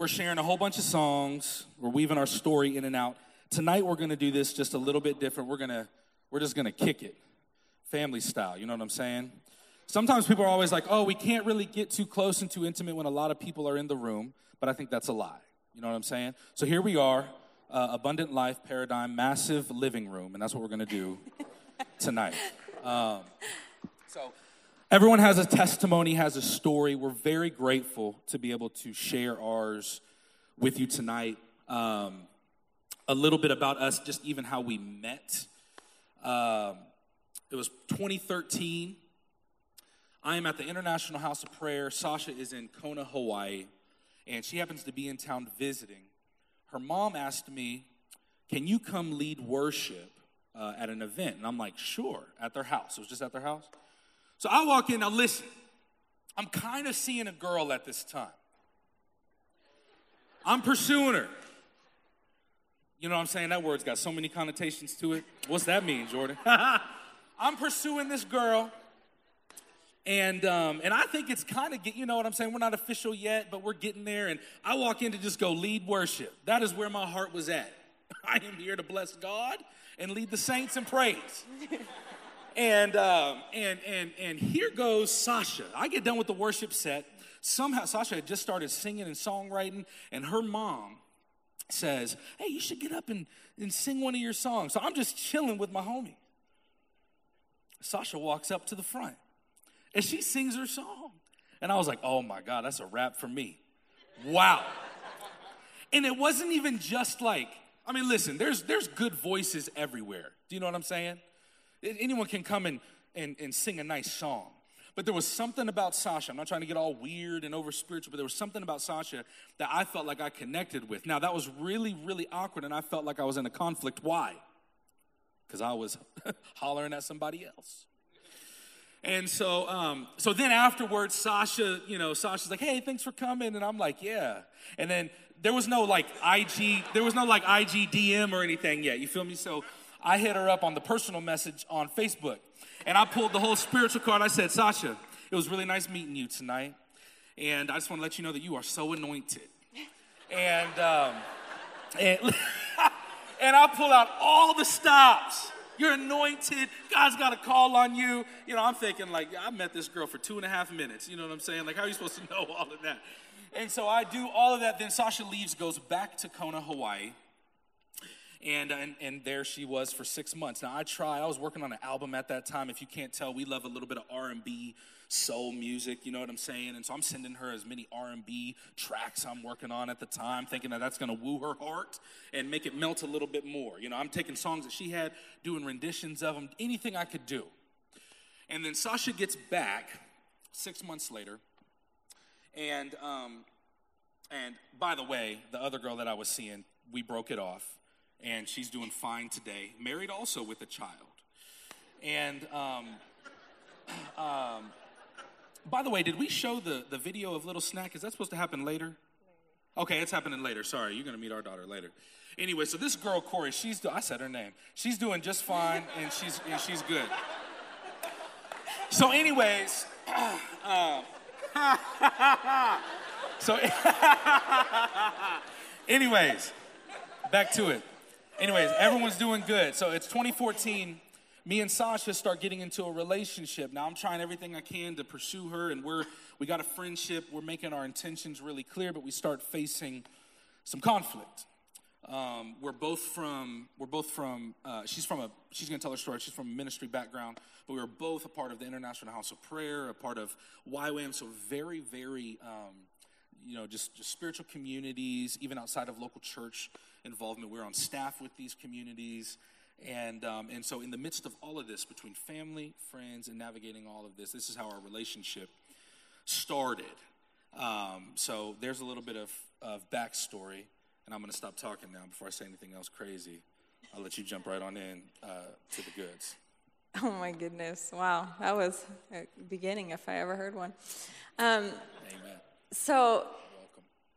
we're sharing a whole bunch of songs, we're weaving our story in and out. Tonight we're going to do this just a little bit different. We're going to we're just going to kick it. Family style, you know what I'm saying? Sometimes people are always like, "Oh, we can't really get too close and too intimate when a lot of people are in the room," but I think that's a lie. You know what I'm saying? So here we are, uh, abundant life paradigm, massive living room, and that's what we're going to do tonight. Um, so everyone has a testimony, has a story. We're very grateful to be able to share ours with you tonight. Um, a little bit about us, just even how we met. Um, it was 2013. I am at the International House of Prayer. Sasha is in Kona, Hawaii, and she happens to be in town visiting. Her mom asked me, Can you come lead worship uh, at an event? And I'm like, Sure, at their house. It was just at their house. So I walk in, now listen, I'm kind of seeing a girl at this time. I'm pursuing her. You know what I'm saying? That word's got so many connotations to it. What's that mean, Jordan? I'm pursuing this girl. And um, and I think it's kind of you know what I'm saying. We're not official yet, but we're getting there. And I walk in to just go lead worship. That is where my heart was at. I am here to bless God and lead the saints in praise. And um, and and and here goes Sasha. I get done with the worship set. Somehow Sasha had just started singing and songwriting, and her mom says, Hey, you should get up and, and sing one of your songs. So I'm just chilling with my homie. Sasha walks up to the front and she sings her song. And I was like, Oh my God, that's a rap for me. Wow. and it wasn't even just like, I mean, listen, there's, there's good voices everywhere. Do you know what I'm saying? Anyone can come and, and, and sing a nice song. But there was something about Sasha. I'm not trying to get all weird and over spiritual, but there was something about Sasha that I felt like I connected with. Now, that was really, really awkward, and I felt like I was in a conflict. Why? Because I was hollering at somebody else. And so, um, so then afterwards, Sasha, you know, Sasha's like, "Hey, thanks for coming," and I'm like, "Yeah." And then there was no like IG, there was no like IG DM or anything yet. You feel me? So I hit her up on the personal message on Facebook. And I pulled the whole spiritual card. I said, Sasha, it was really nice meeting you tonight. And I just want to let you know that you are so anointed. And, um, and, and I pull out all the stops. You're anointed. God's got a call on you. You know, I'm thinking, like, I met this girl for two and a half minutes. You know what I'm saying? Like, how are you supposed to know all of that? And so I do all of that. Then Sasha leaves, goes back to Kona, Hawaii and, and, and there she was for six months. Now I try. I was working on an album at that time. If you can't tell, we love a little bit of R and B, soul music. You know what I'm saying? And so I'm sending her as many R and B tracks I'm working on at the time, thinking that that's going to woo her heart and make it melt a little bit more. You know, I'm taking songs that she had, doing renditions of them, anything I could do. And then Sasha gets back six months later, and um, and by the way, the other girl that I was seeing, we broke it off and she's doing fine today. Married also with a child. And um, um, by the way, did we show the, the video of Little Snack? Is that supposed to happen later? Okay, it's happening later. Sorry, you're gonna meet our daughter later. Anyway, so this girl Corey, she's I said her name. She's doing just fine, and she's and she's good. So, anyways, uh, so anyways, back to it. Anyways, everyone's doing good. So it's 2014. Me and Sasha start getting into a relationship. Now I'm trying everything I can to pursue her, and we're we got a friendship. We're making our intentions really clear, but we start facing some conflict. Um, we're both from we're both from uh, she's from a she's gonna tell her story she's from a ministry background but we were both a part of the international house of prayer a part of ywam so very very um, you know just, just spiritual communities even outside of local church involvement. We're on staff with these communities. And, um, and so, in the midst of all of this, between family, friends, and navigating all of this, this is how our relationship started. Um, so, there's a little bit of, of backstory. And and I'm going to stop talking now before I say anything else crazy. I'll let you jump right on in uh, to the goods. Oh my goodness! Wow, that was a beginning if I ever heard one. Um, Amen. So,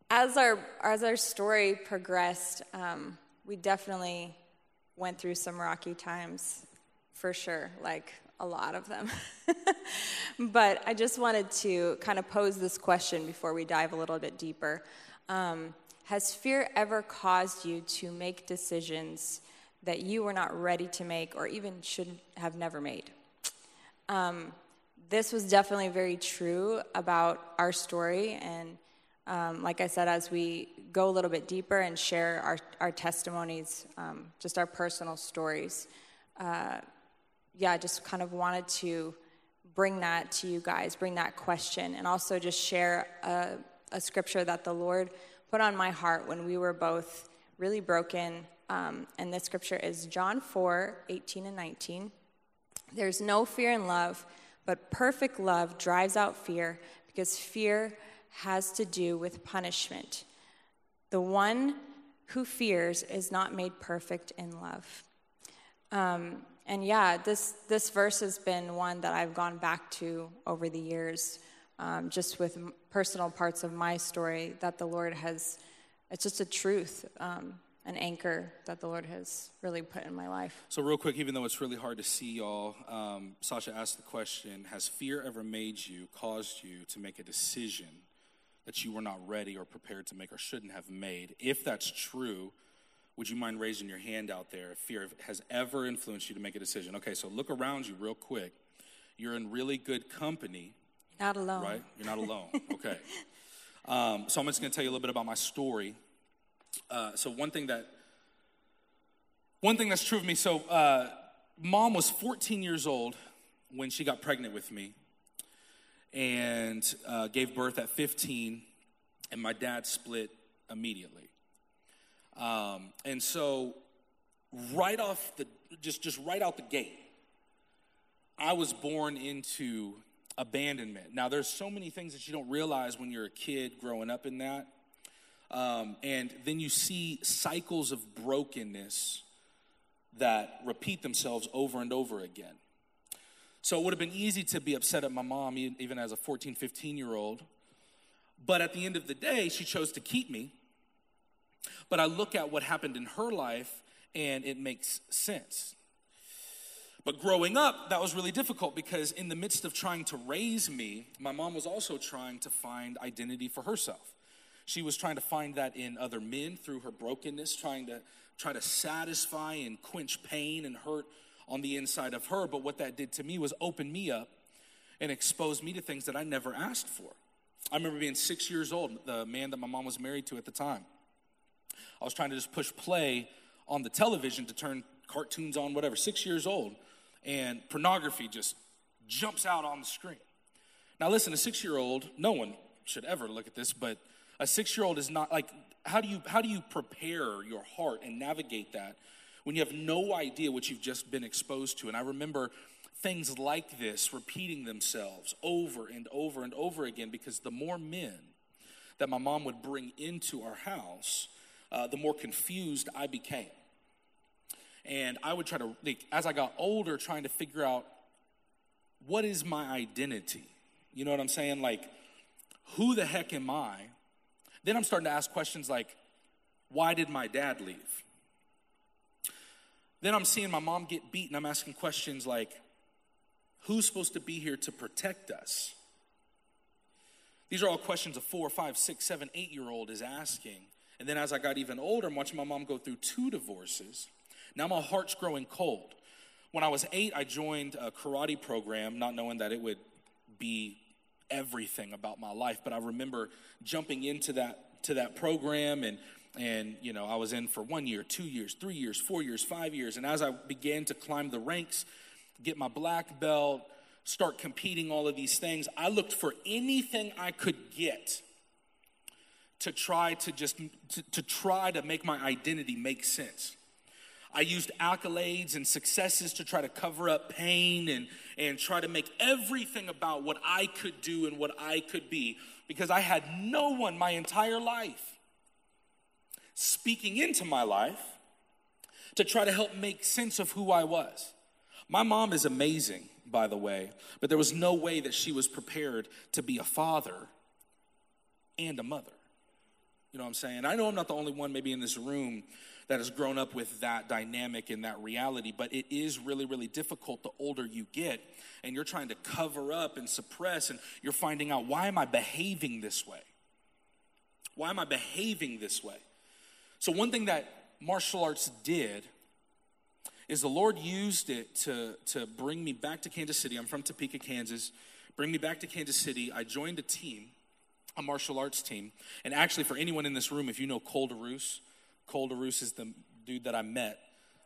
as our as our story progressed, um, we definitely went through some rocky times, for sure. Like a lot of them. but I just wanted to kind of pose this question before we dive a little bit deeper. Um, has fear ever caused you to make decisions that you were not ready to make or even should have never made? Um, this was definitely very true about our story. And um, like I said, as we go a little bit deeper and share our, our testimonies, um, just our personal stories, uh, yeah, I just kind of wanted to bring that to you guys, bring that question, and also just share a, a scripture that the Lord put on my heart when we were both really broken. Um, and this scripture is John 4 18 and 19. There's no fear in love, but perfect love drives out fear because fear has to do with punishment. The one who fears is not made perfect in love. Um, and yeah, this, this verse has been one that I've gone back to over the years, um, just with personal parts of my story that the Lord has, it's just a truth, um, an anchor that the Lord has really put in my life. So, real quick, even though it's really hard to see y'all, um, Sasha asked the question Has fear ever made you, caused you to make a decision that you were not ready or prepared to make or shouldn't have made? If that's true, would you mind raising your hand out there if fear has ever influenced you to make a decision? Okay, so look around you real quick. You're in really good company. Not alone. Right? You're not alone. Okay. Um, so I'm just going to tell you a little bit about my story. Uh, so one thing that one thing that's true of me. So uh, mom was 14 years old when she got pregnant with me, and uh, gave birth at 15, and my dad split immediately. Um, and so, right off the just just right out the gate, I was born into abandonment. Now, there's so many things that you don't realize when you're a kid growing up in that, um, and then you see cycles of brokenness that repeat themselves over and over again. So it would have been easy to be upset at my mom, even as a 14, 15 year old. But at the end of the day, she chose to keep me but I look at what happened in her life and it makes sense. But growing up, that was really difficult because in the midst of trying to raise me, my mom was also trying to find identity for herself. She was trying to find that in other men through her brokenness, trying to try to satisfy and quench pain and hurt on the inside of her. But what that did to me was open me up and expose me to things that I never asked for. I remember being six years old, the man that my mom was married to at the time. I was trying to just push play on the television to turn cartoons on, whatever, six years old, and pornography just jumps out on the screen. Now, listen, a six year old, no one should ever look at this, but a six year old is not like, how do, you, how do you prepare your heart and navigate that when you have no idea what you've just been exposed to? And I remember things like this repeating themselves over and over and over again because the more men that my mom would bring into our house, uh, the more confused I became. And I would try to, like, as I got older, trying to figure out what is my identity? You know what I'm saying? Like, who the heck am I? Then I'm starting to ask questions like, why did my dad leave? Then I'm seeing my mom get beaten. And I'm asking questions like, who's supposed to be here to protect us? These are all questions a four, five, six, seven, eight year old is asking. And then as I got even older, I'm watching my mom go through two divorces. Now my heart's growing cold. When I was eight, I joined a karate program, not knowing that it would be everything about my life. But I remember jumping into that to that program and and you know I was in for one year, two years, three years, four years, five years. And as I began to climb the ranks, get my black belt, start competing, all of these things, I looked for anything I could get to try to just to, to try to make my identity make sense. I used accolades and successes to try to cover up pain and, and try to make everything about what I could do and what I could be because I had no one my entire life speaking into my life to try to help make sense of who I was. My mom is amazing, by the way, but there was no way that she was prepared to be a father and a mother. You know what I'm saying? I know I'm not the only one, maybe in this room, that has grown up with that dynamic and that reality, but it is really, really difficult the older you get and you're trying to cover up and suppress and you're finding out why am I behaving this way? Why am I behaving this way? So, one thing that martial arts did is the Lord used it to, to bring me back to Kansas City. I'm from Topeka, Kansas. Bring me back to Kansas City. I joined a team, a martial arts team. And actually, for anyone in this room, if you know Cole DeRoos, Cole DeRoos is the dude that I met.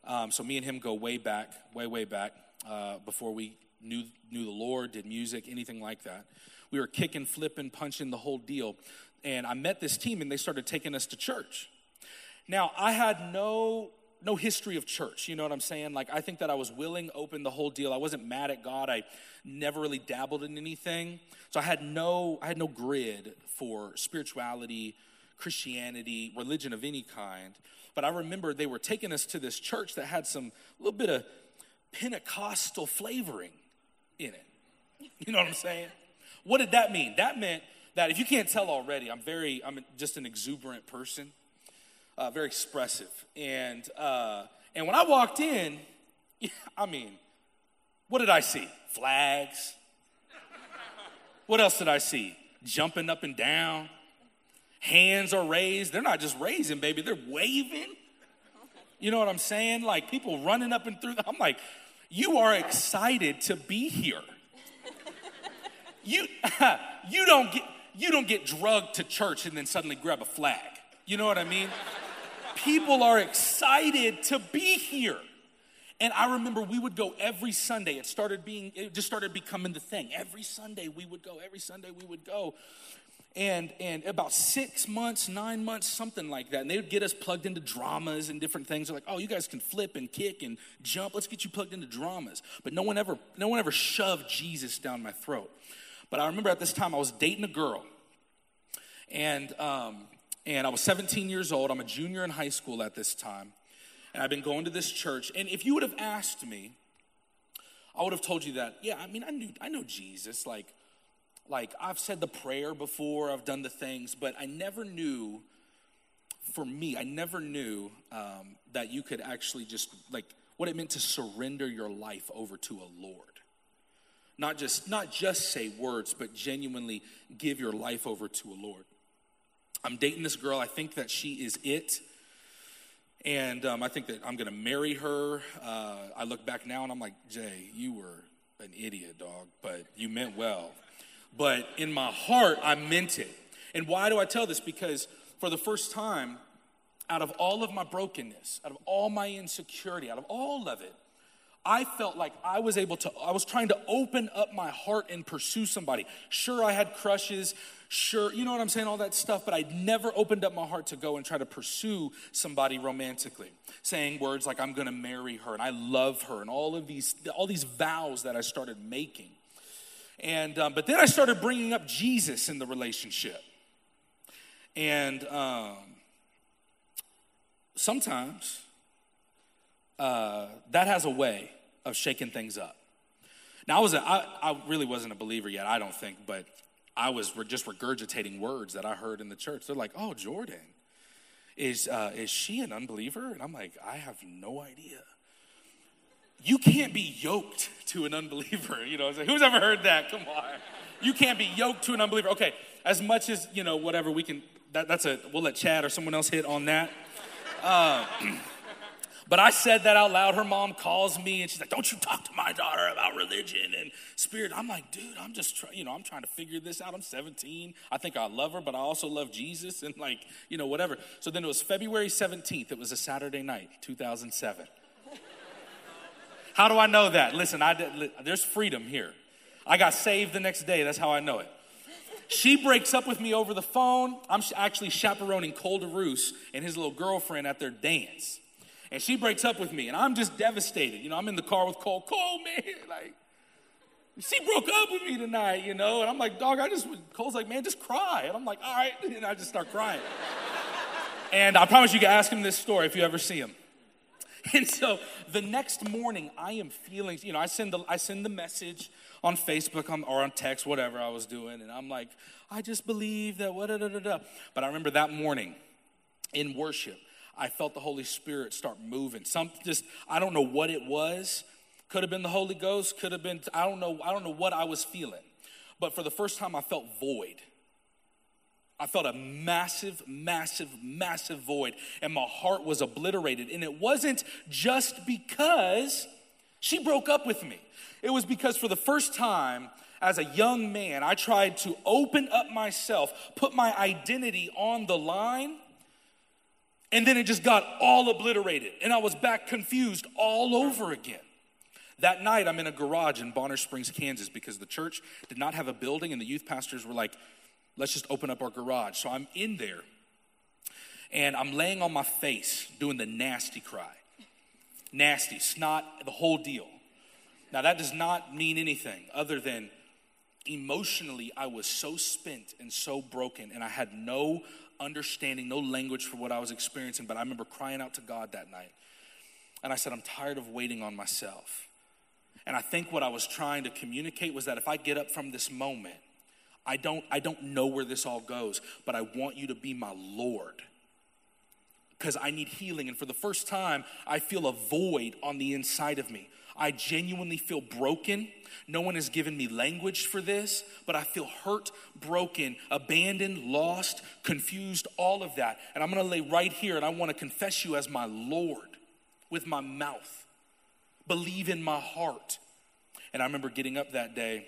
Um, so me and him go way back, way, way back, uh, before we knew, knew the Lord, did music, anything like that. We were kicking, flipping, punching the whole deal. And I met this team, and they started taking us to church. Now, I had no no history of church. You know what I'm saying? Like, I think that I was willing, open, the whole deal. I wasn't mad at God. I never really dabbled in anything. So I had no, I had no grid for spirituality, Christianity, religion of any kind. But I remember they were taking us to this church that had some little bit of Pentecostal flavoring in it. You know what I'm saying? What did that mean? That meant that if you can't tell already, I'm very, I'm just an exuberant person uh, very expressive. And, uh, and when I walked in, I mean, what did I see? Flags. What else did I see? Jumping up and down. Hands are raised. They're not just raising, baby, they're waving. You know what I'm saying? Like people running up and through. I'm like, you are excited to be here. You, you don't get you don't get drugged to church and then suddenly grab a flag. You know what I mean? people are excited to be here. And I remember we would go every Sunday. It started being, it just started becoming the thing. Every Sunday we would go. Every Sunday we would go. And, and about six months, nine months, something like that. And they would get us plugged into dramas and different things. They're like, oh, you guys can flip and kick and jump. Let's get you plugged into dramas. But no one ever, no one ever shoved Jesus down my throat. But I remember at this time I was dating a girl. And um, and I was 17 years old. I'm a junior in high school at this time. And I've been going to this church. And if you would have asked me, I would have told you that, yeah, I mean, I knew I know Jesus. Like, like I've said the prayer before, I've done the things, but I never knew, for me, I never knew um, that you could actually just like what it meant to surrender your life over to a Lord. Not just not just say words, but genuinely give your life over to a Lord. I'm dating this girl. I think that she is it. And um, I think that I'm going to marry her. Uh, I look back now and I'm like, Jay, you were an idiot, dog, but you meant well. But in my heart, I meant it. And why do I tell this? Because for the first time, out of all of my brokenness, out of all my insecurity, out of all of it, I felt like I was able to, I was trying to open up my heart and pursue somebody. Sure, I had crushes. Sure, you know what I'm saying, all that stuff, but I'd never opened up my heart to go and try to pursue somebody romantically, saying words like, I'm gonna marry her and I love her, and all of these, all these vows that I started making. And, um, but then I started bringing up Jesus in the relationship. And um, sometimes uh, that has a way of shaking things up. Now, I, was a, I, I really wasn't a believer yet, I don't think, but I was just regurgitating words that I heard in the church. They're like, oh, Jordan, is, uh, is she an unbeliever? And I'm like, I have no idea. You can't be yoked to an unbeliever. You know, who's ever heard that? Come on. You can't be yoked to an unbeliever. Okay, as much as, you know, whatever we can, that, that's a, we'll let Chad or someone else hit on that. Uh, But I said that out loud. Her mom calls me and she's like, Don't you talk to my daughter about religion and spirit. I'm like, Dude, I'm just trying, you know, I'm trying to figure this out. I'm 17. I think I love her, but I also love Jesus and like, you know, whatever. So then it was February 17th. It was a Saturday night, 2007. How do I know that? Listen, I did, there's freedom here. I got saved the next day. That's how I know it. She breaks up with me over the phone. I'm actually chaperoning Cole DeRoos and his little girlfriend at their dance. And she breaks up with me, and I'm just devastated. You know, I'm in the car with Cole. Cole, man, like, she broke up with me tonight, you know? And I'm like, dog, I just, Cole's like, man, just cry. And I'm like, all right. And I just start crying. And I promise you can ask him this story if you ever see him. And so the next morning, I am feeling, you know, I send the, I send the message on Facebook or on text, whatever I was doing, and I'm like, I just believe that, what, da, da, da. But I remember that morning in worship, I felt the Holy Spirit start moving. Some just, I don't know what it was. Could have been the Holy Ghost, could have been, I don't know, I don't know what I was feeling. But for the first time, I felt void. I felt a massive, massive, massive void, and my heart was obliterated. And it wasn't just because she broke up with me, it was because for the first time, as a young man, I tried to open up myself, put my identity on the line, and then it just got all obliterated. And I was back confused all over again. That night, I'm in a garage in Bonner Springs, Kansas, because the church did not have a building, and the youth pastors were like, let's just open up our garage. So I'm in there, and I'm laying on my face doing the nasty cry. Nasty, snot, the whole deal. Now, that does not mean anything other than emotionally, I was so spent and so broken, and I had no understanding, no language for what I was experiencing. But I remember crying out to God that night. And I said, I'm tired of waiting on myself. And I think what I was trying to communicate was that if I get up from this moment, I don't, I don't know where this all goes, but I want you to be my Lord. Because I need healing. And for the first time, I feel a void on the inside of me. I genuinely feel broken. No one has given me language for this, but I feel hurt, broken, abandoned, lost, confused, all of that. And I'm gonna lay right here and I wanna confess you as my Lord with my mouth believe in my heart. And I remember getting up that day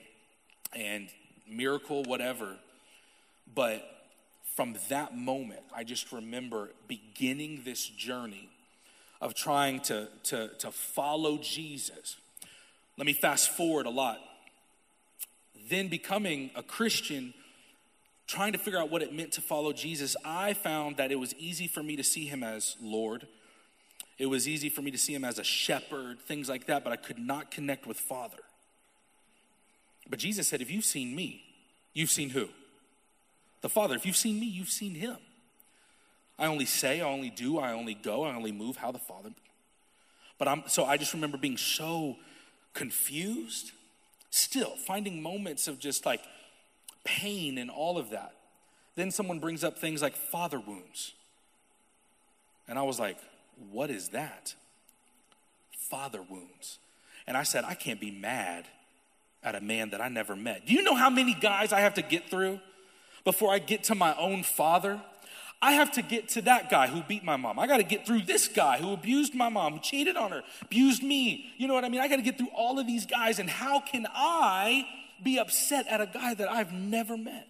and miracle, whatever. But from that moment, I just remember beginning this journey of trying to, to, to follow Jesus. Let me fast forward a lot. Then becoming a Christian, trying to figure out what it meant to follow Jesus, I found that it was easy for me to see him as Lord it was easy for me to see him as a shepherd, things like that, but I could not connect with Father. But Jesus said, If you've seen me, you've seen who? The Father. If you've seen me, you've seen him. I only say, I only do, I only go, I only move how the Father. But I'm so I just remember being so confused, still finding moments of just like pain and all of that. Then someone brings up things like father wounds. And I was like, what is that? Father wounds. And I said, I can't be mad at a man that I never met. Do you know how many guys I have to get through before I get to my own father? I have to get to that guy who beat my mom. I got to get through this guy who abused my mom, who cheated on her, abused me. You know what I mean? I got to get through all of these guys. And how can I be upset at a guy that I've never met?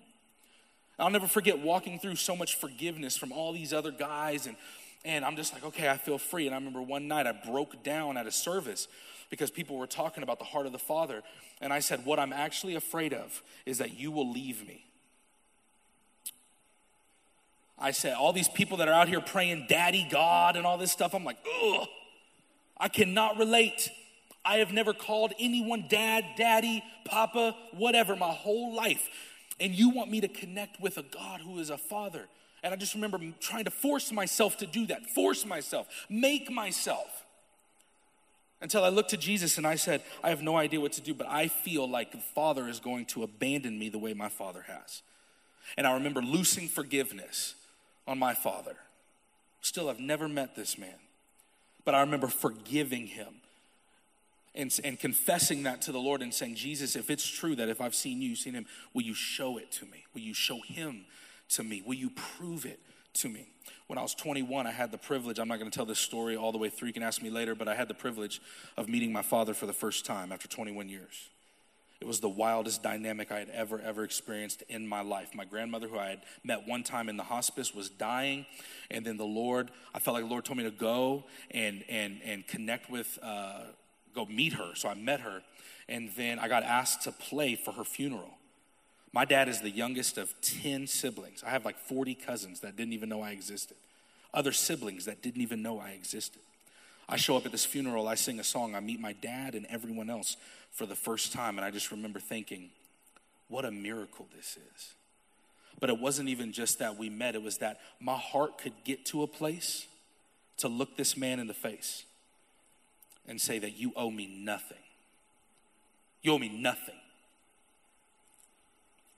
I'll never forget walking through so much forgiveness from all these other guys and and I'm just like, okay, I feel free. And I remember one night I broke down at a service because people were talking about the heart of the Father. And I said, What I'm actually afraid of is that you will leave me. I said, All these people that are out here praying, Daddy, God, and all this stuff, I'm like, ugh, I cannot relate. I have never called anyone dad, daddy, papa, whatever my whole life. And you want me to connect with a God who is a father. And I just remember trying to force myself to do that, force myself, make myself. Until I looked to Jesus and I said, I have no idea what to do, but I feel like the Father is going to abandon me the way my Father has. And I remember loosing forgiveness on my Father. Still, I've never met this man, but I remember forgiving him and, and confessing that to the Lord and saying, Jesus, if it's true that if I've seen you, seen him, will you show it to me? Will you show him to me? Will you prove it to me? When I was 21, I had the privilege, I'm not going to tell this story all the way through, you can ask me later, but I had the privilege of meeting my father for the first time after 21 years. It was the wildest dynamic I had ever, ever experienced in my life. My grandmother, who I had met one time in the hospice, was dying. And then the Lord, I felt like the Lord told me to go and, and, and connect with, uh, go meet her. So I met her. And then I got asked to play for her funeral. My dad is the youngest of 10 siblings. I have like 40 cousins that didn't even know I existed, other siblings that didn't even know I existed. I show up at this funeral, I sing a song, I meet my dad and everyone else for the first time, and I just remember thinking, what a miracle this is. But it wasn't even just that we met, it was that my heart could get to a place to look this man in the face and say that you owe me nothing. You owe me nothing.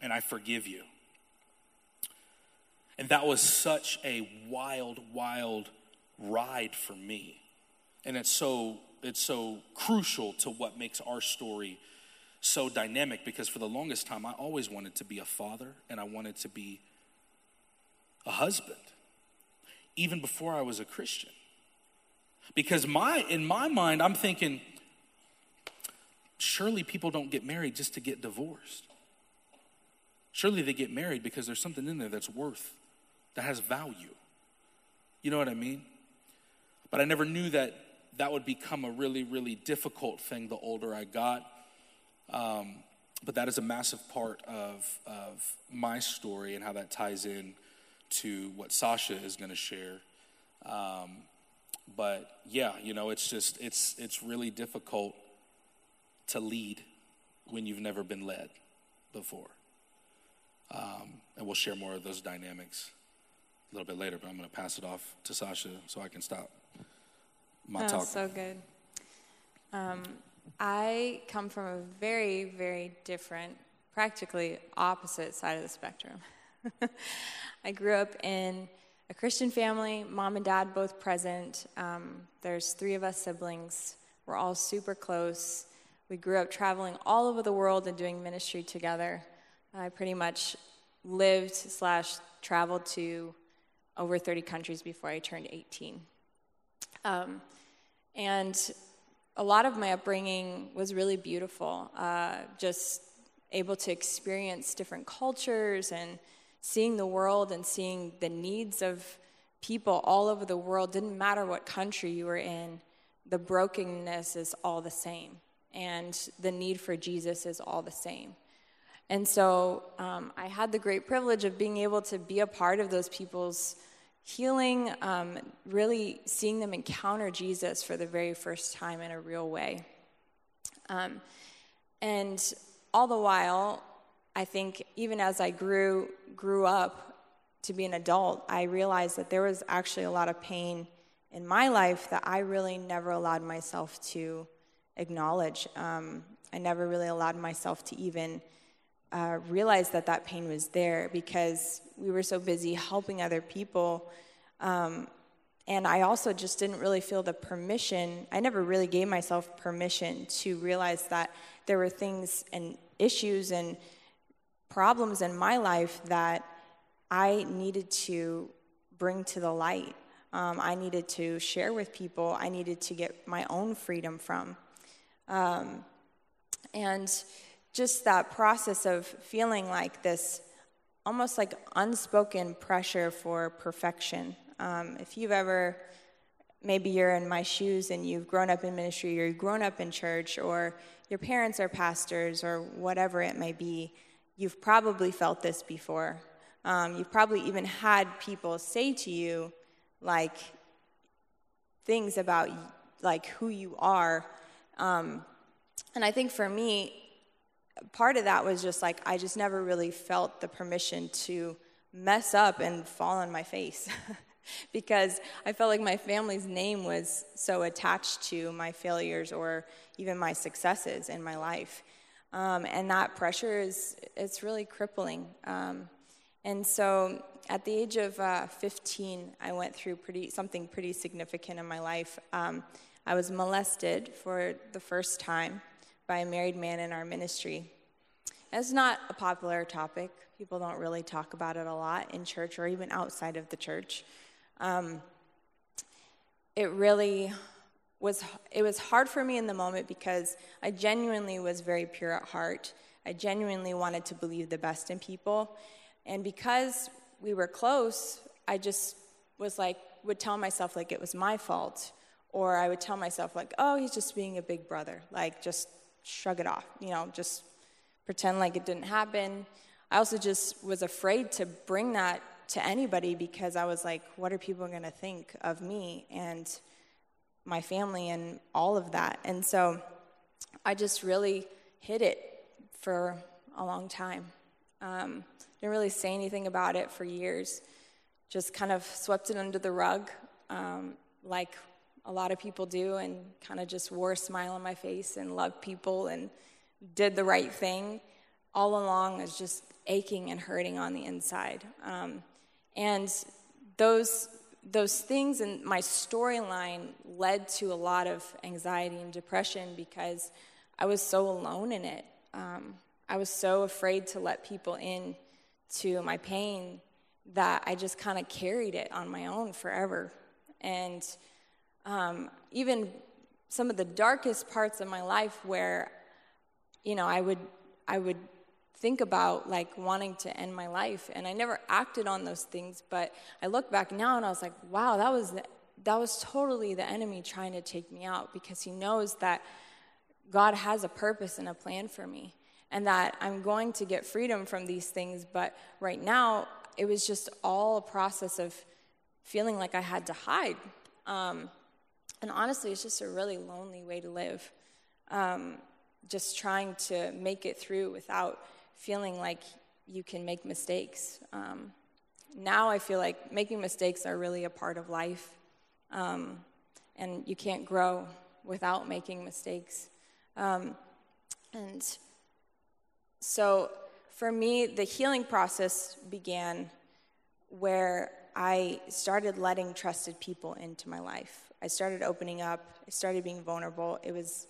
And I forgive you. And that was such a wild, wild ride for me. And it's so it's so crucial to what makes our story so dynamic because for the longest time I always wanted to be a father and I wanted to be a husband even before I was a Christian. Because my in my mind I'm thinking surely people don't get married just to get divorced. Surely they get married because there's something in there that's worth that has value. You know what I mean? But I never knew that that would become a really, really difficult thing the older I got. Um, but that is a massive part of, of my story and how that ties in to what Sasha is going to share. Um, but yeah, you know, it's just, it's, it's really difficult to lead when you've never been led before. Um, and we'll share more of those dynamics a little bit later, but I'm going to pass it off to Sasha so I can stop my oh, talk. So good. Um, I come from a very, very different, practically opposite side of the spectrum. I grew up in a Christian family, mom and dad both present. Um, there's three of us siblings. We're all super close. We grew up traveling all over the world and doing ministry together. I pretty much lived slash traveled to over 30 countries before I turned 18. Um, and a lot of my upbringing was really beautiful, uh, just able to experience different cultures and seeing the world and seeing the needs of people all over the world. Didn't matter what country you were in, the brokenness is all the same, and the need for Jesus is all the same. And so um, I had the great privilege of being able to be a part of those people's healing, um, really seeing them encounter Jesus for the very first time in a real way. Um, and all the while, I think even as I grew grew up to be an adult, I realized that there was actually a lot of pain in my life that I really never allowed myself to acknowledge. Um, I never really allowed myself to even uh, realized that that pain was there because we were so busy helping other people. Um, and I also just didn't really feel the permission. I never really gave myself permission to realize that there were things and issues and problems in my life that I needed to bring to the light. Um, I needed to share with people. I needed to get my own freedom from. Um, and just that process of feeling like this almost like unspoken pressure for perfection. Um, if you've ever, maybe you're in my shoes and you've grown up in ministry or you've grown up in church or your parents are pastors or whatever it may be, you've probably felt this before. Um, you've probably even had people say to you, like, things about like who you are. Um, and I think for me, part of that was just like I just never really felt the permission to mess up and fall on my face because I felt like my family's name was so attached to my failures or even my successes in my life. Um, and that pressure is it's really crippling. Um, and so at the age of uh, 15, I went through pretty something pretty significant in my life. Um, I was molested for the first time by a married man in our ministry. It's not a popular topic. People don't really talk about it a lot in church or even outside of the church. Um, it really was it was hard for me in the moment because I genuinely was very pure at heart. I genuinely wanted to believe the best in people. And because we were close, I just was like would tell myself like it was my fault or I would tell myself like, "Oh, he's just being a big brother." Like just shrug it off, you know, just pretend like it didn't happen. I also just was afraid to bring that to anybody because I was like, what are people going to think of me and my family and all of that? And so I just really hid it for a long time. Um, didn't really say anything about it for years. Just kind of swept it under the rug, um, like a lot of people do, and kind of just wore a smile on my face and loved people and did the right thing. All along, is just aching and hurting on the inside. Um, and those those things in my storyline led to a lot of anxiety and depression because I was so alone in it. Um, I was so afraid to let people in to my pain that I just kind of carried it on my own forever. And um, even some of the darkest parts of my life where, you know, I would, I would think about like wanting to end my life and i never acted on those things but i look back now and i was like wow that was that was totally the enemy trying to take me out because he knows that god has a purpose and a plan for me and that i'm going to get freedom from these things but right now it was just all a process of feeling like i had to hide um, and honestly it's just a really lonely way to live um, just trying to make it through without feeling like you can make mistakes. Um, now I feel like making mistakes are really a part of life, um, and you can't grow without making mistakes. Um, and so for me, the healing process began where I started letting trusted people into my life. I started opening up, I started being vulnerable. It was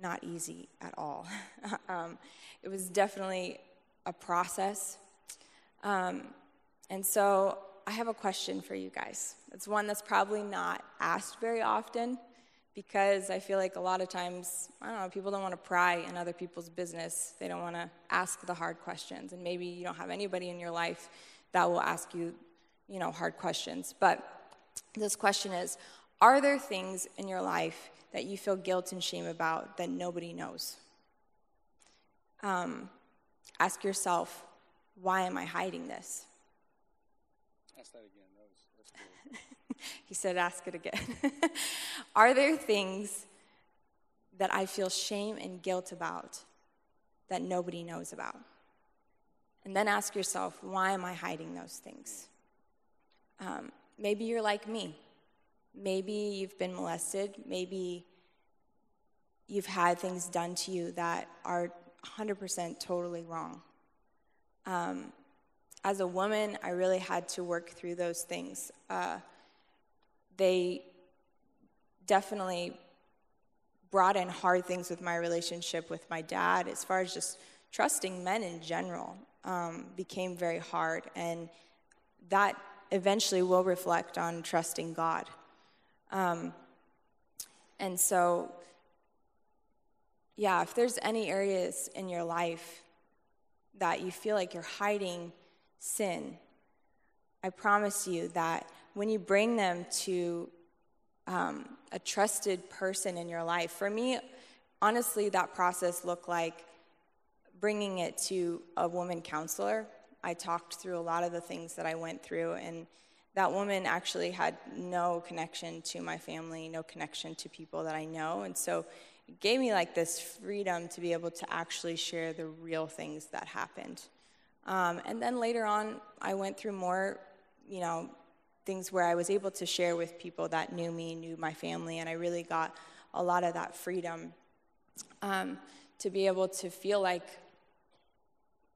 not easy at all. um, it was definitely a process. Um, and so I have a question for you guys. It's one that's probably not asked very often because I feel like a lot of times, I don't know, people don't want to pry in other people's business. They don't want to ask the hard questions. And maybe you don't have anybody in your life that will ask you, you know, hard questions. But this question is Are there things in your life that you feel guilt and shame about that nobody knows? Um, Ask yourself, why am I hiding this? Ask that again. That was, that's he said, ask it again. Are there things that I feel shame and guilt about that nobody knows about? And then ask yourself, why am I hiding those things? Um, maybe you're like me. Maybe you've been molested. Maybe you've had things done to you that are 100% totally wrong. Um, as a woman, I really had to work through those things. Uh, they definitely brought in hard things with my relationship with my dad, as far as just trusting men in general, um, became very hard. And that eventually will reflect on trusting God. Um, and so yeah, if there's any areas in your life that you feel like you're hiding sin, I promise you that when you bring them to um, a trusted person in your life, for me, honestly, that process looked like bringing it to a woman counselor. I talked through a lot of the things that I went through, and that woman actually had no connection to my family, no connection to people that I know. And so it gave me like this freedom to be able to actually share the real things that happened. Um, and then later on, I went through more, you know, things where I was able to share with people that knew me, knew my family, and I really got a lot of that freedom um, to be able to feel like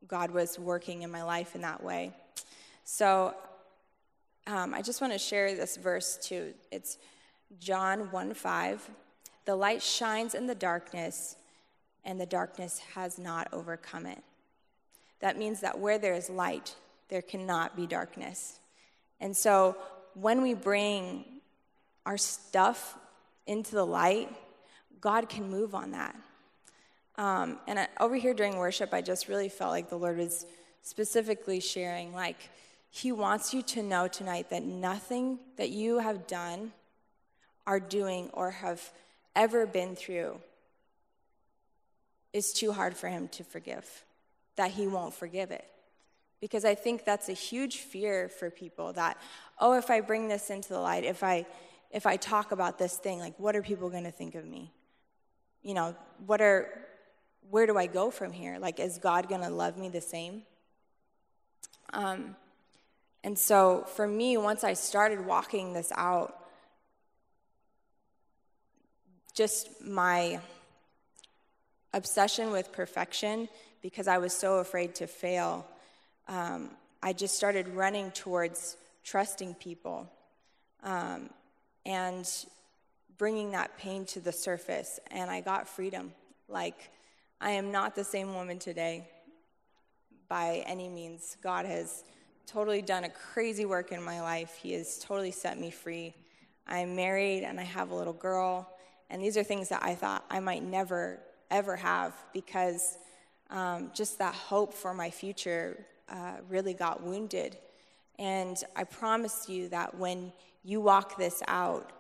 God was working in my life in that way. So um, I just want to share this verse too. It's John 1 5. The light shines in the darkness, and the darkness has not overcome it. That means that where there is light, there cannot be darkness. And so when we bring our stuff into the light, God can move on that. Um, and over here during worship, I just really felt like the Lord was specifically sharing, like, He wants you to know tonight that nothing that you have done, are doing, or have ever been through is too hard for him to forgive, that he won't forgive it. Because I think that's a huge fear for people that, oh, if I bring this into the light, if I if I talk about this thing, like what are people gonna think of me? You know, what are where do I go from here? Like, is God gonna love me the same? Um, and so for me, once I started walking this out, just my obsession with perfection, because I was so afraid to fail, um, I just started running towards trusting people um, and bringing that pain to the surface. And I got freedom. Like, I am not the same woman today by any means. God has totally done a crazy work in my life. He has totally set me free. I'm married and I have a little girl. And these are things that I thought I might never, ever have because um, just that hope for my future uh, really got wounded. And I promise you that when you walk this out,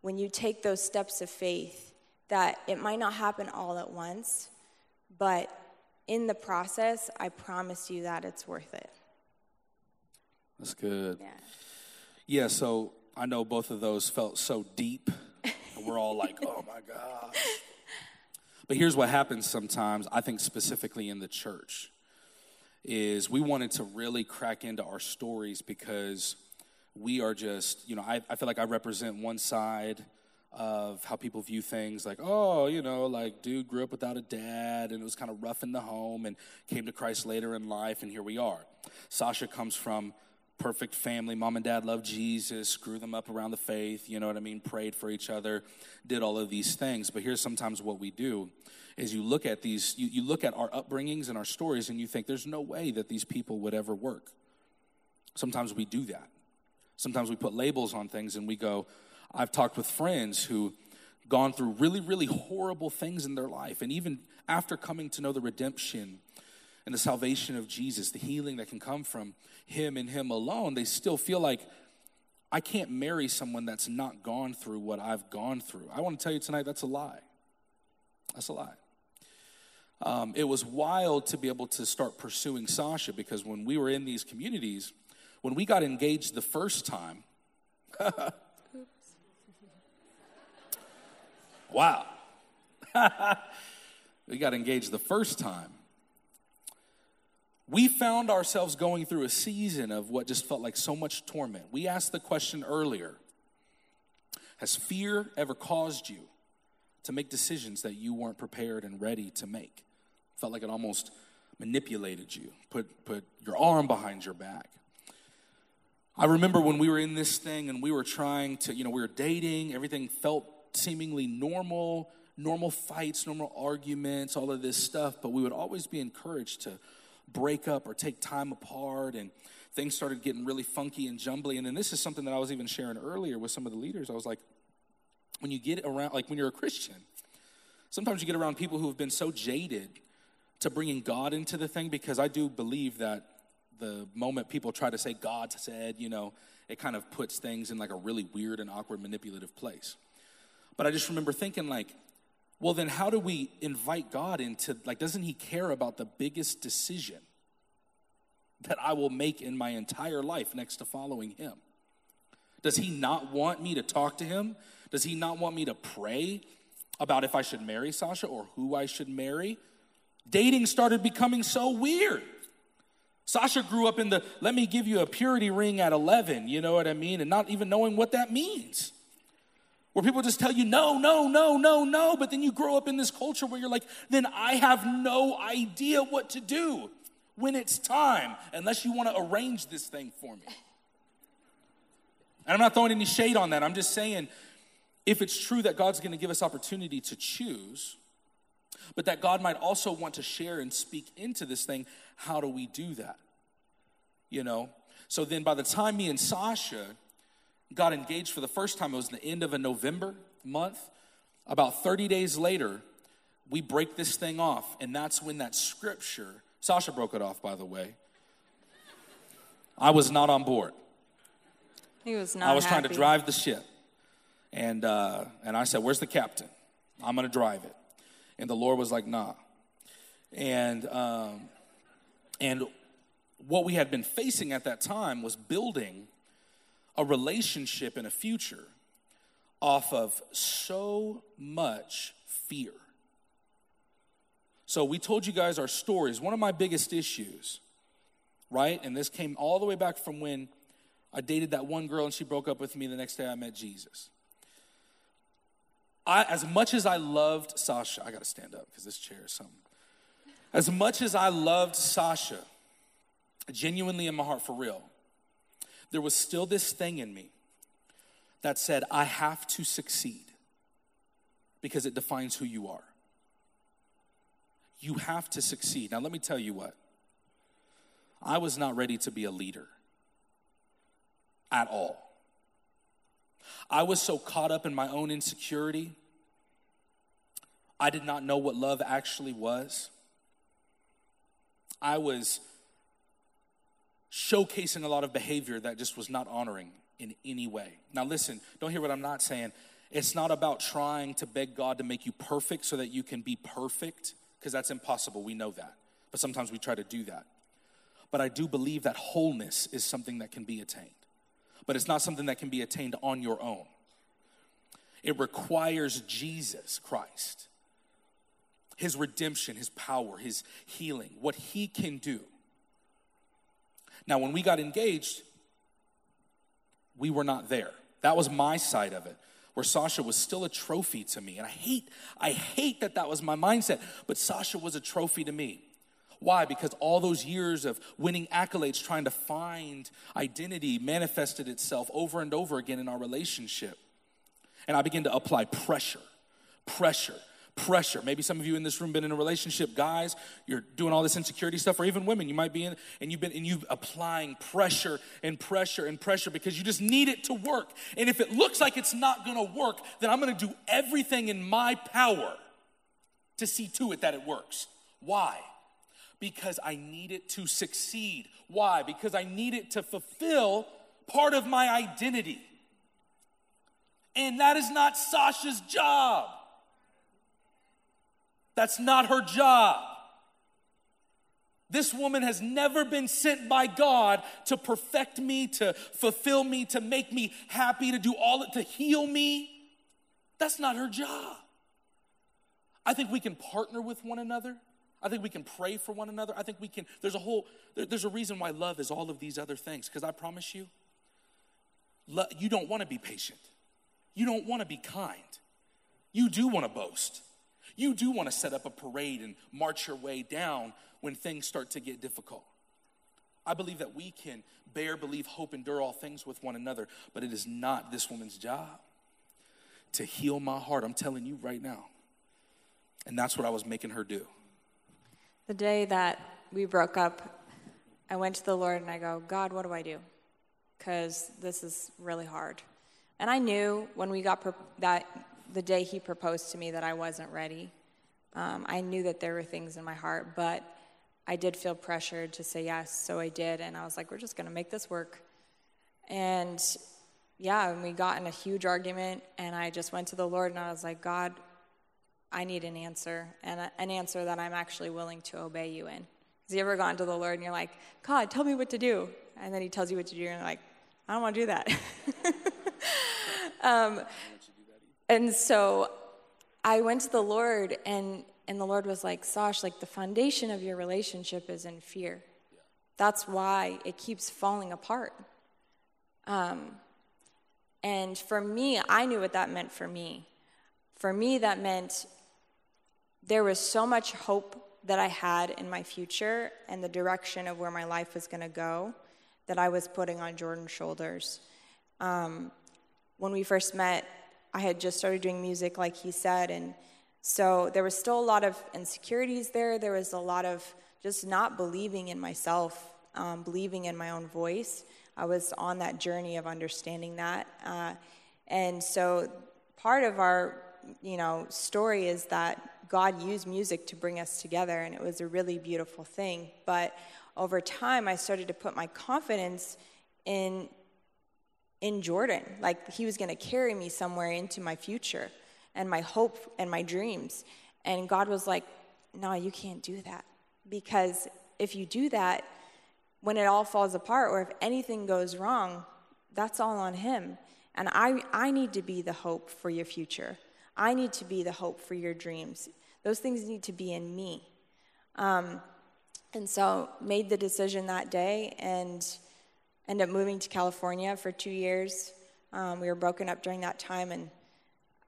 when you take those steps of faith, that it might not happen all at once, but in the process, I promise you that it's worth it. That's good. Yeah. Yeah, so I know both of those felt so deep. And we're all like, oh my God. But here's what happens sometimes, I think specifically in the church, is we wanted to really crack into our stories because we are just, you know, I, I feel like I represent one side of how people view things like, oh, you know, like dude grew up without a dad and it was kind of rough in the home and came to Christ later in life, and here we are. Sasha comes from perfect family. Mom and dad loved Jesus, grew them up around the faith, you know what I mean? Prayed for each other, did all of these things. But here's sometimes what we do is you look at these, you, you look at our upbringings and our stories and you think there's no way that these people would ever work. Sometimes we do that. Sometimes we put labels on things and we go, I've talked with friends who gone through really, really horrible things in their life. And even after coming to know the redemption and the salvation of Jesus, the healing that can come from Him and Him alone, they still feel like, I can't marry someone that's not gone through what I've gone through. I want to tell you tonight that's a lie. That's a lie. Um, it was wild to be able to start pursuing Sasha because when we were in these communities, when we got engaged the first time, wow. we got engaged the first time. We found ourselves going through a season of what just felt like so much torment. We asked the question earlier Has fear ever caused you to make decisions that you weren't prepared and ready to make? Felt like it almost manipulated you, put, put your arm behind your back. I remember when we were in this thing and we were trying to, you know, we were dating, everything felt seemingly normal, normal fights, normal arguments, all of this stuff, but we would always be encouraged to break up or take time apart and things started getting really funky and jumbly. And then this is something that I was even sharing earlier with some of the leaders. I was like, when you get around, like when you're a Christian, sometimes you get around people who have been so jaded to bringing God into the thing because I do believe that the moment people try to say God said, you know, it kind of puts things in like a really weird and awkward manipulative place. But I just remember thinking like, well then how do we invite God into like doesn't he care about the biggest decision that I will make in my entire life next to following him? Does he not want me to talk to him? Does he not want me to pray about if I should marry Sasha or who I should marry? Dating started becoming so weird. Sasha grew up in the let me give you a purity ring at 11, you know what I mean? And not even knowing what that means. Where people just tell you no, no, no, no, no, but then you grow up in this culture where you're like, then I have no idea what to do when it's time, unless you want to arrange this thing for me. And I'm not throwing any shade on that. I'm just saying, if it's true that God's going to give us opportunity to choose, but that God might also want to share and speak into this thing. How do we do that? You know? So then by the time me and Sasha got engaged for the first time, it was the end of a November month. About 30 days later, we break this thing off. And that's when that scripture, Sasha broke it off, by the way. I was not on board. He was not. I was happy. trying to drive the ship. And, uh, and I said, Where's the captain? I'm going to drive it. And the Lord was like, nah. And, um, and what we had been facing at that time was building a relationship and a future off of so much fear. So we told you guys our stories. One of my biggest issues right? And this came all the way back from when I dated that one girl and she broke up with me the next day I met Jesus. I, as much as I loved Sasha, I gotta stand up because this chair is something. As much as I loved Sasha, genuinely in my heart for real, there was still this thing in me that said, I have to succeed because it defines who you are. You have to succeed. Now, let me tell you what. I was not ready to be a leader at all. I was so caught up in my own insecurity. I did not know what love actually was. I was showcasing a lot of behavior that just was not honoring in any way. Now, listen, don't hear what I'm not saying. It's not about trying to beg God to make you perfect so that you can be perfect, because that's impossible. We know that. But sometimes we try to do that. But I do believe that wholeness is something that can be attained. But it's not something that can be attained on your own. It requires Jesus Christ, His redemption, His power, His healing, what He can do. Now, when we got engaged, we were not there. That was my side of it where Sasha was still a trophy to me. And I hate, I hate that that was my mindset, but Sasha was a trophy to me. Why? Because all those years of winning accolades, trying to find identity, manifested itself over and over again in our relationship. And I began to apply pressure, pressure, pressure. Maybe some of you in this room been in a relationship, guys, you're doing all this insecurity stuff, or even women, you might be in and you've been and you've applying pressure and pressure and pressure because you just need it to work. And if it looks like it's not gonna work, then I'm gonna do everything in my power to see to it that it works. Why? because I need it to succeed. Why? Because I need it to fulfill part of my identity. And that is not Sasha's job. That's not her job. This woman has never been sent by God to perfect me, to fulfill me, to make me happy, to do all it, to heal me. That's not her job. I think we can partner with one another. I think we can pray for one another. I think we can, there's a whole, there, there's a reason why love is all of these other things. Because I promise you, lo, you don't want to be patient. You don't want to be kind. You do want to boast. You do want to set up a parade and march your way down when things start to get difficult. I believe that we can bear, believe, hope, endure all things with one another, but it is not this woman's job to heal my heart. I'm telling you right now. And that's what I was making her do. The day that we broke up, I went to the Lord and I go, God, what do I do? Because this is really hard. And I knew when we got that the day he proposed to me that I wasn't ready. Um, I knew that there were things in my heart, but I did feel pressured to say yes, so I did. And I was like, we're just going to make this work. And yeah, and we got in a huge argument, and I just went to the Lord and I was like, God, I need an answer, and a, an answer that I'm actually willing to obey you in. Has you ever gone to the Lord and you're like, God, tell me what to do? And then he tells you what to do, and you're like, I don't want to do that. um, and so I went to the Lord, and, and the Lord was like, Sash, like the foundation of your relationship is in fear. That's why it keeps falling apart. Um, and for me, I knew what that meant for me. For me, that meant there was so much hope that I had in my future and the direction of where my life was going to go that I was putting on Jordan's shoulders. Um, when we first met, I had just started doing music, like he said, and so there was still a lot of insecurities there. There was a lot of just not believing in myself, um, believing in my own voice. I was on that journey of understanding that. Uh, and so part of our you know story is that God used music to bring us together, and it was a really beautiful thing. But over time, I started to put my confidence in in Jordan, like he was going to carry me somewhere into my future and my hope and my dreams. And God was like, "No, you can't do that because if you do that, when it all falls apart or if anything goes wrong, that's all on Him." And I, I need to be the hope for your future. I need to be the hope for your dreams. Those things need to be in me. Um, And so made the decision that day and ended up moving to California for two years. Um, we were broken up during that time, and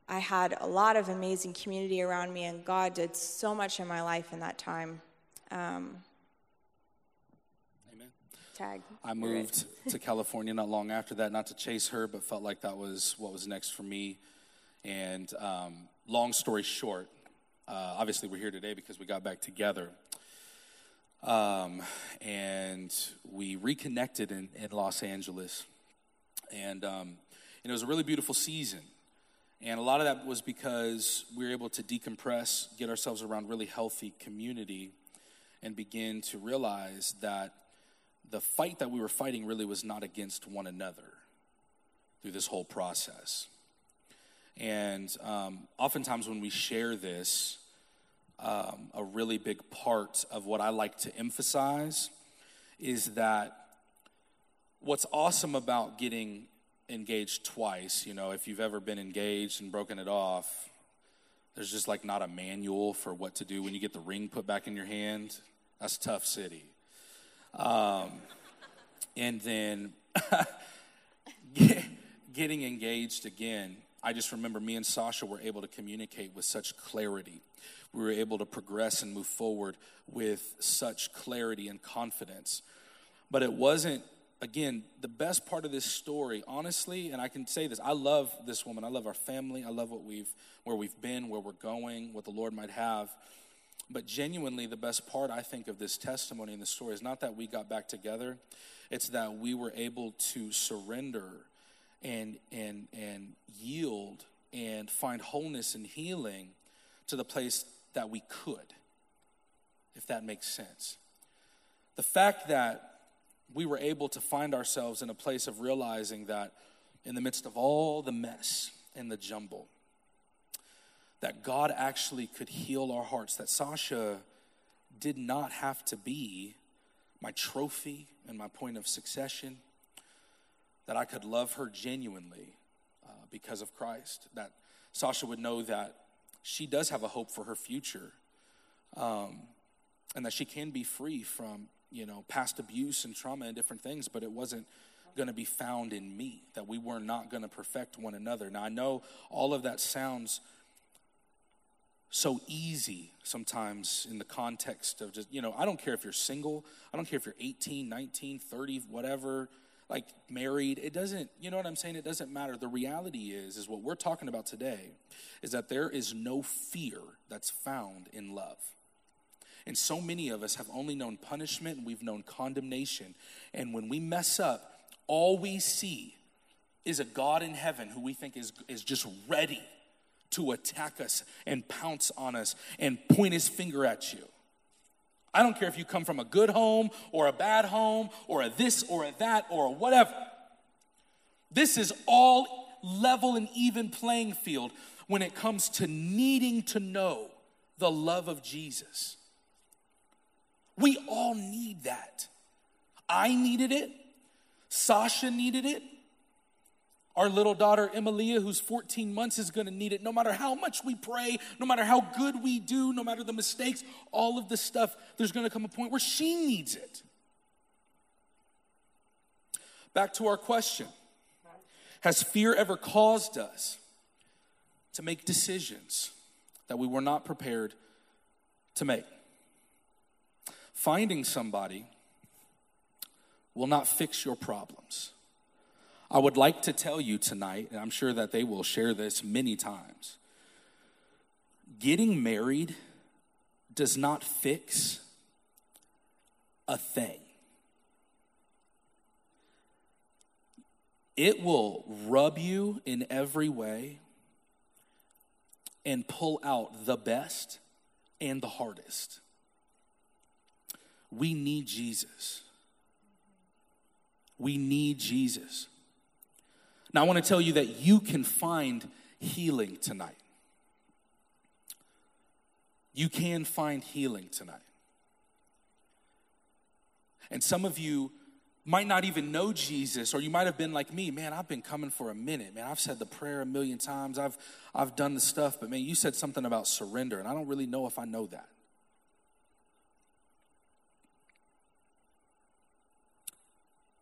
I had a lot of amazing community around me, and God did so much in my life in that time. Um, Amen. tag. I moved to California not long after that, not to chase her, but felt like that was what was next for me. And um, long story short, uh, obviously we're here today because we got back together. Um, and we reconnected in, in Los Angeles. And, um, and it was a really beautiful season. And a lot of that was because we were able to decompress, get ourselves around really healthy community, and begin to realize that the fight that we were fighting really was not against one another through this whole process. And um, oftentimes when we share this, um, a really big part of what I like to emphasize is that what's awesome about getting engaged twice, you know, if you've ever been engaged and broken it off, there's just like not a manual for what to do when you get the ring put back in your hand. That's tough city. Um, and then get, getting engaged again, I just remember me and Sasha were able to communicate with such clarity. We were able to progress and move forward with such clarity and confidence. But it wasn't, again, the best part of this story, honestly, and I can say this, I love this woman. I love our family. I love what we've where we've been, where we're going, what the Lord might have. But genuinely, the best part, I think, of this testimony and the story is not that we got back together, it's that we were able to surrender and, and, and yield and find wholeness and healing to the place that we could, if that makes sense. The fact that we were able to find ourselves in a place of realizing that in the midst of all the mess and the jumble, that God actually could heal our hearts, that Sasha did not have to be my trophy and my point of succession, that I could love her genuinely uh, because of Christ, that Sasha would know that she does have a hope for her future, um, and that she can be free from you know past abuse and trauma and different things, but it wasn't going to be found in me, that we were not going to perfect one another. Now, I know all of that sounds so easy sometimes in the context of just, you know, I don't care if you're single, I don't care if you're 18, 19, 30, whatever, like married. It doesn't, you know what I'm saying? It doesn't matter. The reality is, is what we're talking about today is that there is no fear that's found in love. And so many of us have only known punishment and we've known condemnation. And when we mess up, all we see is a God in heaven who we think is, is just ready to attack us and pounce on us and point his finger at you. I don't care if you come from a good home or a bad home or a this or a that or a whatever. This is all level and even playing field when it comes to needing to know the love of Jesus. We all need that. I needed it. Sasha needed it. Our little daughter, Emilia, who's 14 months, is going to need it no matter how much we pray, no matter how good we do, no matter the mistakes, all of this stuff, there's going to come a point where she needs it. Back to our question Has fear ever caused us to make decisions that we were not prepared to make? Finding somebody will not fix your problems. I would like to tell you tonight, and I'm sure that they will share this many times. Getting married does not fix a thing. It will rub you in every way and pull out the best and the hardest. We need Jesus. We need Jesus. Now, I want to tell you that you can find healing tonight. You can find healing tonight. And some of you might not even know Jesus, or you might have been like me, man, I've been coming for a minute, man. I've said the prayer a million times, I've, I've done the stuff, but man, you said something about surrender, and I don't really know if I know that.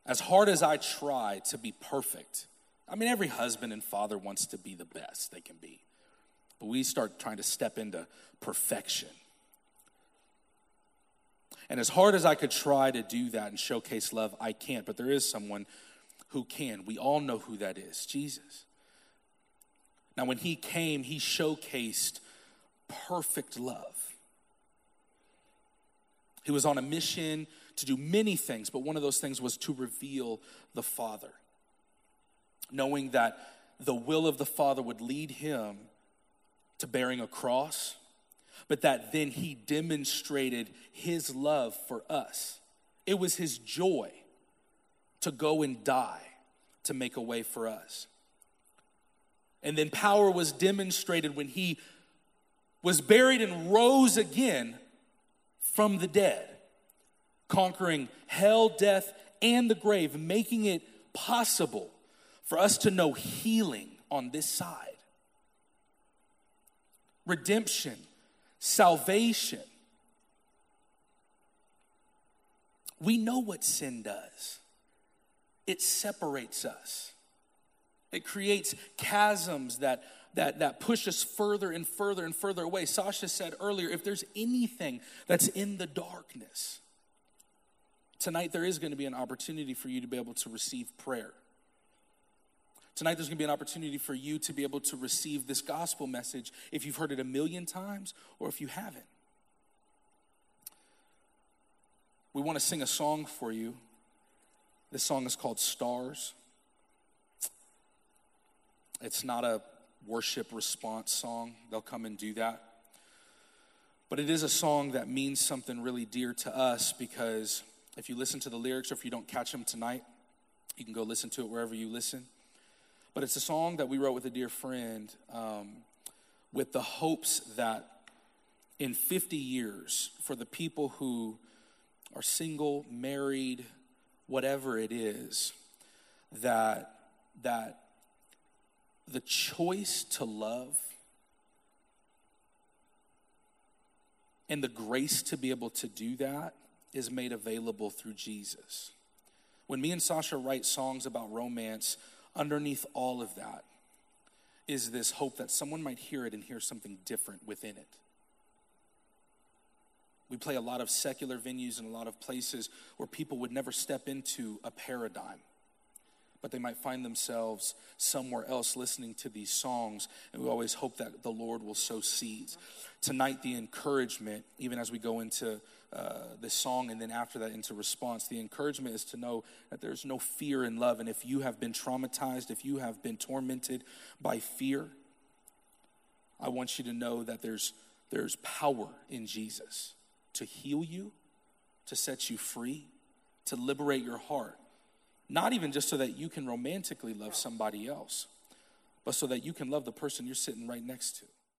as hard as I try to be perfect, I mean, every husband and father wants to be the best they can be. But we start trying to step into perfection. And as hard as I could try to do that and showcase love, I can't. But there is someone who can. We all know who that is Jesus. Now, when he came, he showcased perfect love. He was on a mission to do many things, but one of those things was to reveal the Father. Knowing that the will of the Father would lead him to bearing a cross, but that then he demonstrated his love for us. It was his joy to go and die to make a way for us. And then power was demonstrated when he was buried and rose again from the dead, conquering hell, death, and the grave, making it possible for us to know healing on this side. Redemption, salvation. We know what sin does it separates us. It creates chasms that, that, that push us further and further and further away. Sasha said earlier if there's anything that's in the darkness, tonight there is going to be an opportunity for you to be able to receive prayer. Tonight, there's going to be an opportunity for you to be able to receive this gospel message if you've heard it a million times or if you haven't. We want to sing a song for you this song is called Stars. It's not a worship response song, they'll come and do that. But it is a song that means something really dear to us because if you listen to the lyrics or if you don't catch them tonight, you can go listen to it wherever you listen. But it's a song that we wrote with a dear friend um, with the hopes that in 50 years, for the people who are single, married, whatever it is, that, that the choice to love and the grace to be able to do that is made available through Jesus. When me and Sasha write songs about romance, underneath all of that is this hope that someone might hear it and hear something different within it. We play a lot of secular venues and a lot of places where people would never step into a paradigm, but they might find themselves somewhere else listening to these songs. And we always hope that the Lord will sow seeds. Tonight, the encouragement, even as we go into uh, this song and then after that into response, the encouragement is to know that there's no fear in love. And if you have been traumatized, if you have been tormented by fear, I want you to know that there's, there's power in Jesus to heal you, to set you free, to liberate your heart. Not even just so that you can romantically love somebody else, but so that you can love the person you're sitting right next to.